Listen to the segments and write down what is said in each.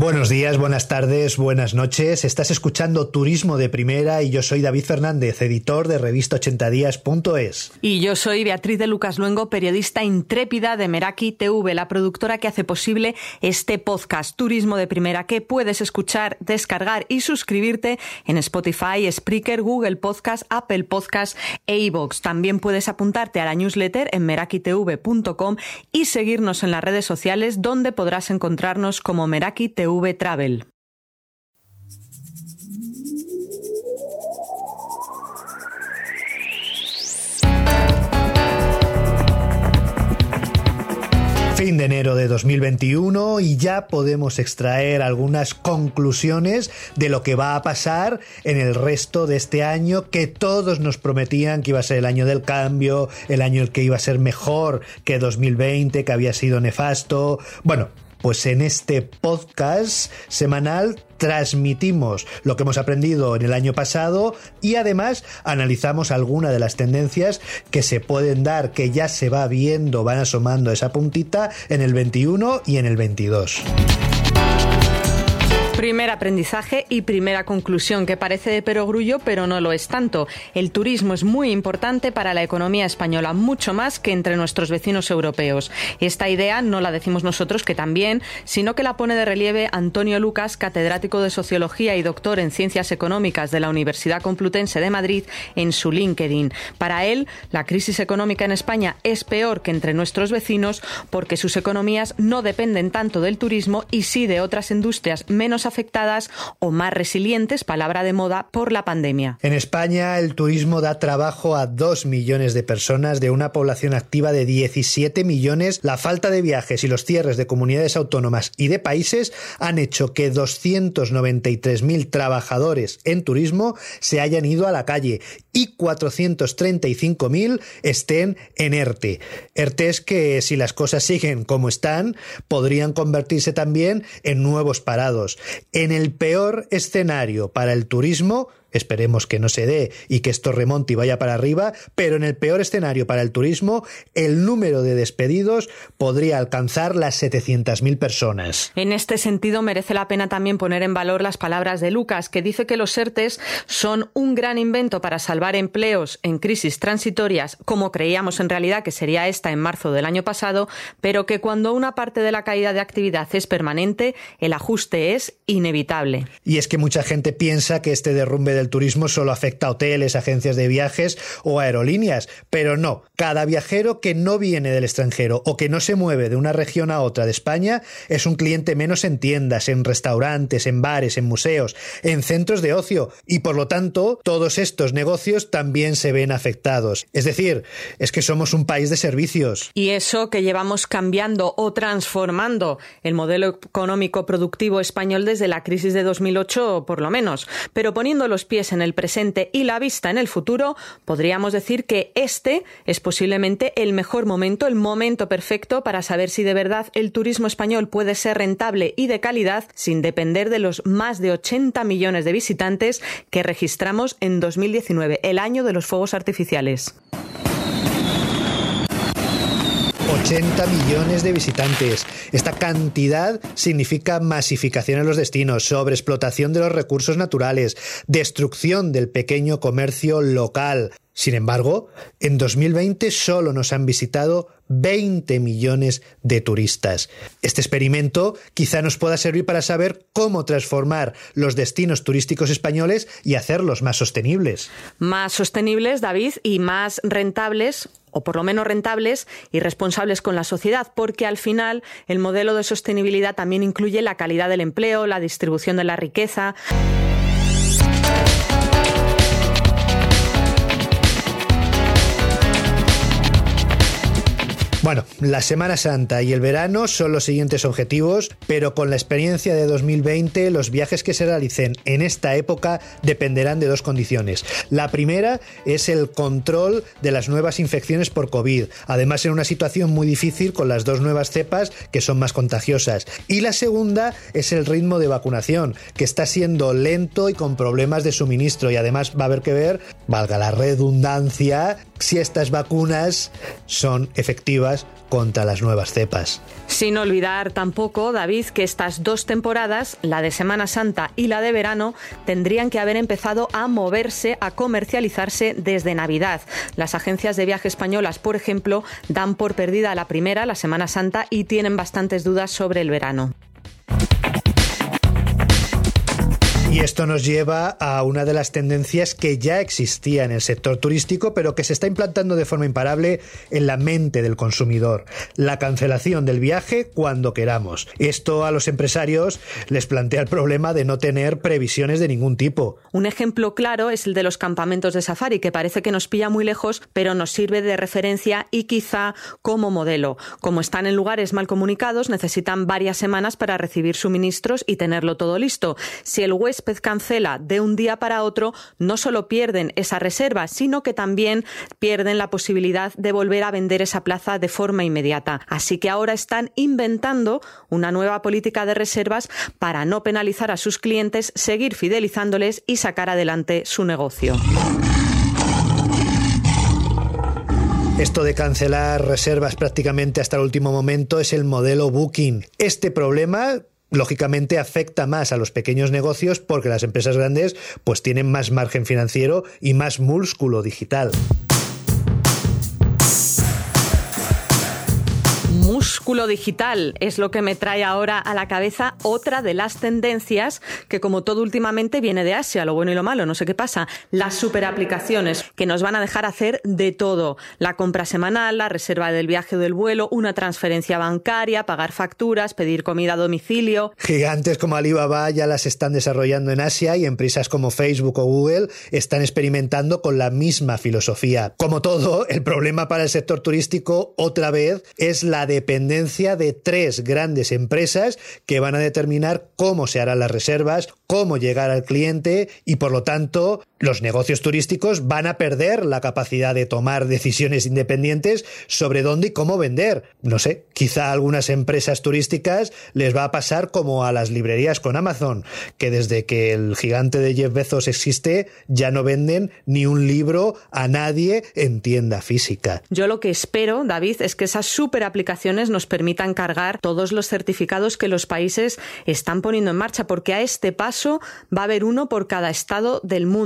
Buenos días, buenas tardes, buenas noches. Estás escuchando Turismo de Primera y yo soy David Fernández, editor de revista 80días.es. Y yo soy Beatriz de Lucas Luengo, periodista intrépida de Meraki TV, la productora que hace posible este podcast Turismo de Primera que puedes escuchar, descargar y suscribirte en Spotify, Spreaker, Google Podcast, Apple Podcast e iVoox. También puedes apuntarte a la newsletter en merakitv.com y seguirnos en las redes sociales donde podrás encontrarnos como Meraki TV Travel. Fin de enero de 2021 y ya podemos extraer algunas conclusiones de lo que va a pasar en el resto de este año que todos nos prometían que iba a ser el año del cambio, el año el que iba a ser mejor que 2020, que había sido nefasto. Bueno, pues en este podcast semanal transmitimos lo que hemos aprendido en el año pasado y además analizamos algunas de las tendencias que se pueden dar, que ya se va viendo, van asomando esa puntita en el 21 y en el 22. Primer aprendizaje y primera conclusión que parece de perogrullo, pero no lo es tanto. El turismo es muy importante para la economía española, mucho más que entre nuestros vecinos europeos. Esta idea no la decimos nosotros, que también, sino que la pone de relieve Antonio Lucas, catedrático de Sociología y doctor en Ciencias Económicas de la Universidad Complutense de Madrid, en su LinkedIn. Para él, la crisis económica en España es peor que entre nuestros vecinos porque sus economías no dependen tanto del turismo y sí de otras industrias menos afectadas o más resilientes, palabra de moda, por la pandemia. En España el turismo da trabajo a 2 millones de personas de una población activa de 17 millones. La falta de viajes y los cierres de comunidades autónomas y de países han hecho que 293.000 trabajadores en turismo se hayan ido a la calle y 435.000 estén en ERTE. ERTE es que si las cosas siguen como están, podrían convertirse también en nuevos parados. En el peor escenario para el turismo, Esperemos que no se dé y que esto remonte y vaya para arriba, pero en el peor escenario para el turismo, el número de despedidos podría alcanzar las 700.000 personas. En este sentido, merece la pena también poner en valor las palabras de Lucas, que dice que los ERTES son un gran invento para salvar empleos en crisis transitorias, como creíamos en realidad que sería esta en marzo del año pasado, pero que cuando una parte de la caída de actividad es permanente, el ajuste es inevitable. Y es que mucha gente piensa que este derrumbe el turismo solo afecta a hoteles, agencias de viajes o aerolíneas, pero no. Cada viajero que no viene del extranjero o que no se mueve de una región a otra de España es un cliente menos en tiendas, en restaurantes, en bares, en museos, en centros de ocio y por lo tanto todos estos negocios también se ven afectados. Es decir, es que somos un país de servicios. Y eso que llevamos cambiando o transformando el modelo económico productivo español desde la crisis de 2008 por lo menos, pero poniendo los pies en el presente y la vista en el futuro, podríamos decir que este es posiblemente el mejor momento, el momento perfecto para saber si de verdad el turismo español puede ser rentable y de calidad sin depender de los más de 80 millones de visitantes que registramos en 2019, el año de los fuegos artificiales. 80 millones de visitantes. Esta cantidad significa masificación en los destinos, sobreexplotación de los recursos naturales, destrucción del pequeño comercio local. Sin embargo, en 2020 solo nos han visitado 20 millones de turistas. Este experimento quizá nos pueda servir para saber cómo transformar los destinos turísticos españoles y hacerlos más sostenibles. Más sostenibles, David, y más rentables o por lo menos rentables y responsables con la sociedad, porque al final el modelo de sostenibilidad también incluye la calidad del empleo, la distribución de la riqueza. Bueno, la Semana Santa y el verano son los siguientes objetivos, pero con la experiencia de 2020, los viajes que se realicen en esta época dependerán de dos condiciones. La primera es el control de las nuevas infecciones por COVID, además en una situación muy difícil con las dos nuevas cepas que son más contagiosas. Y la segunda es el ritmo de vacunación, que está siendo lento y con problemas de suministro y además va a haber que ver, valga la redundancia, si estas vacunas son efectivas contra las nuevas cepas. Sin olvidar tampoco, David, que estas dos temporadas, la de Semana Santa y la de verano, tendrían que haber empezado a moverse, a comercializarse desde Navidad. Las agencias de viaje españolas, por ejemplo, dan por perdida la primera, la Semana Santa, y tienen bastantes dudas sobre el verano. Y esto nos lleva a una de las tendencias que ya existía en el sector turístico, pero que se está implantando de forma imparable en la mente del consumidor. La cancelación del viaje cuando queramos. Esto a los empresarios les plantea el problema de no tener previsiones de ningún tipo. Un ejemplo claro es el de los campamentos de safari, que parece que nos pilla muy lejos, pero nos sirve de referencia y quizá como modelo. Como están en lugares mal comunicados, necesitan varias semanas para recibir suministros y tenerlo todo listo. Si el huésped cancela de un día para otro, no solo pierden esa reserva, sino que también pierden la posibilidad de volver a vender esa plaza de forma inmediata. Así que ahora están inventando una nueva política de reservas para no penalizar a sus clientes, seguir fidelizándoles y sacar adelante su negocio. Esto de cancelar reservas prácticamente hasta el último momento es el modelo Booking. Este problema lógicamente afecta más a los pequeños negocios porque las empresas grandes pues tienen más margen financiero y más músculo digital. Músculo digital es lo que me trae ahora a la cabeza otra de las tendencias que como todo últimamente viene de Asia, lo bueno y lo malo, no sé qué pasa, las superaplicaciones que nos van a dejar hacer de todo, la compra semanal, la reserva del viaje o del vuelo, una transferencia bancaria, pagar facturas, pedir comida a domicilio. Gigantes como Alibaba ya las están desarrollando en Asia y empresas como Facebook o Google están experimentando con la misma filosofía. Como todo, el problema para el sector turístico otra vez es la dependencia dependencia de tres grandes empresas que van a determinar cómo se harán las reservas, cómo llegar al cliente y por lo tanto los negocios turísticos van a perder la capacidad de tomar decisiones independientes sobre dónde y cómo vender. No sé, quizá a algunas empresas turísticas les va a pasar como a las librerías con Amazon, que desde que el gigante de Jeff Bezos existe ya no venden ni un libro a nadie en tienda física. Yo lo que espero, David, es que esas super aplicaciones nos permitan cargar todos los certificados que los países están poniendo en marcha, porque a este paso va a haber uno por cada estado del mundo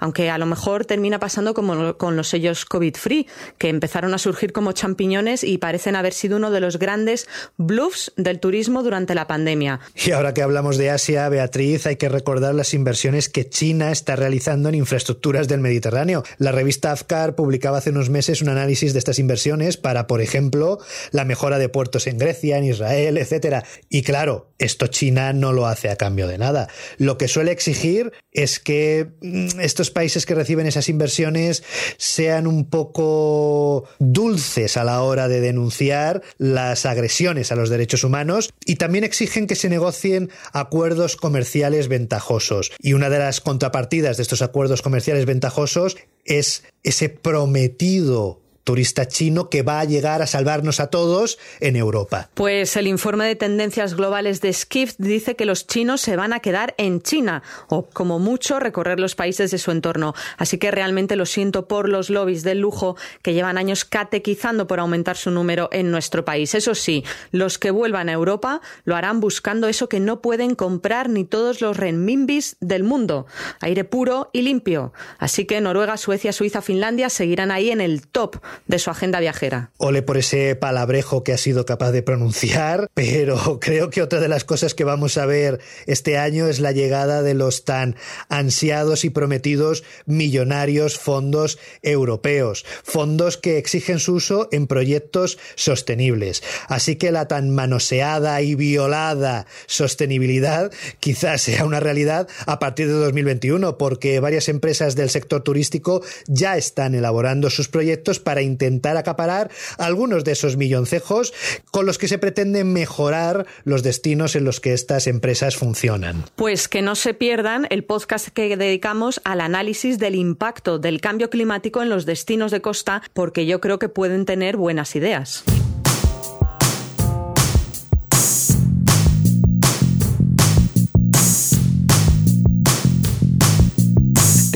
aunque a lo mejor termina pasando como con los sellos COVID-free, que empezaron a surgir como champiñones y parecen haber sido uno de los grandes bluffs del turismo durante la pandemia. Y ahora que hablamos de Asia, Beatriz, hay que recordar las inversiones que China está realizando en infraestructuras del Mediterráneo. La revista Afkar publicaba hace unos meses un análisis de estas inversiones para, por ejemplo, la mejora de puertos en Grecia, en Israel, etc. Y claro, esto China no lo hace a cambio de nada. Lo que suele exigir es que mm, estos países que reciben esas inversiones sean un poco dulces a la hora de denunciar las agresiones a los derechos humanos y también exigen que se negocien acuerdos comerciales ventajosos. Y una de las contrapartidas de estos acuerdos comerciales ventajosos es ese prometido turista chino que va a llegar a salvarnos a todos en Europa. Pues el informe de tendencias globales de Skift dice que los chinos se van a quedar en China o como mucho recorrer los países de su entorno. Así que realmente lo siento por los lobbies del lujo que llevan años catequizando por aumentar su número en nuestro país. Eso sí, los que vuelvan a Europa lo harán buscando eso que no pueden comprar ni todos los renminbis del mundo, aire puro y limpio. Así que Noruega, Suecia, Suiza, Finlandia seguirán ahí en el top de su agenda viajera. Ole por ese palabrejo que ha sido capaz de pronunciar, pero creo que otra de las cosas que vamos a ver este año es la llegada de los tan ansiados y prometidos millonarios fondos europeos, fondos que exigen su uso en proyectos sostenibles. Así que la tan manoseada y violada sostenibilidad quizás sea una realidad a partir de 2021, porque varias empresas del sector turístico ya están elaborando sus proyectos para intentar acaparar algunos de esos milloncejos con los que se pretende mejorar los destinos en los que estas empresas funcionan. Pues que no se pierdan el podcast que dedicamos al análisis del impacto del cambio climático en los destinos de costa, porque yo creo que pueden tener buenas ideas.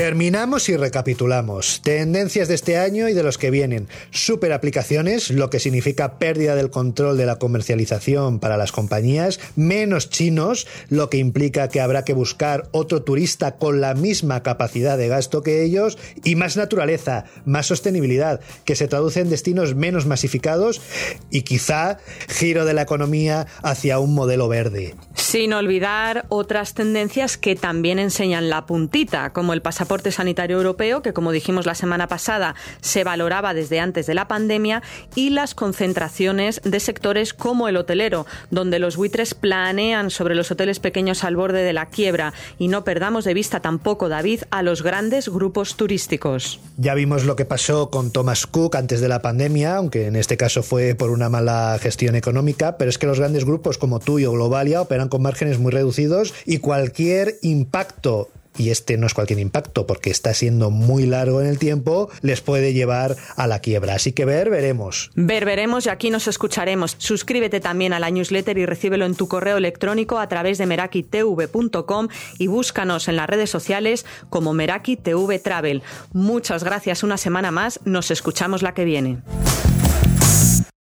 Terminamos y recapitulamos. Tendencias de este año y de los que vienen. Super aplicaciones, lo que significa pérdida del control de la comercialización para las compañías. Menos chinos, lo que implica que habrá que buscar otro turista con la misma capacidad de gasto que ellos. Y más naturaleza, más sostenibilidad, que se traduce en destinos menos masificados y quizá giro de la economía hacia un modelo verde. Sin olvidar otras tendencias que también enseñan la puntita, como el pasaporte sanitario europeo, que como dijimos la semana pasada se valoraba desde antes de la pandemia, y las concentraciones de sectores como el hotelero, donde los buitres planean sobre los hoteles pequeños al borde de la quiebra. Y no perdamos de vista tampoco, David, a los grandes grupos turísticos. Ya vimos lo que pasó con Thomas Cook antes de la pandemia, aunque en este caso fue por una mala gestión económica, pero es que los grandes grupos como tú y Globalia operan con márgenes muy reducidos y cualquier impacto y este no es cualquier impacto porque está siendo muy largo en el tiempo, les puede llevar a la quiebra. Así que ver, veremos. Ver, veremos y aquí nos escucharemos. Suscríbete también a la newsletter y recíbelo en tu correo electrónico a través de merakitv.com y búscanos en las redes sociales como Meraki TV Travel. Muchas gracias una semana más, nos escuchamos la que viene.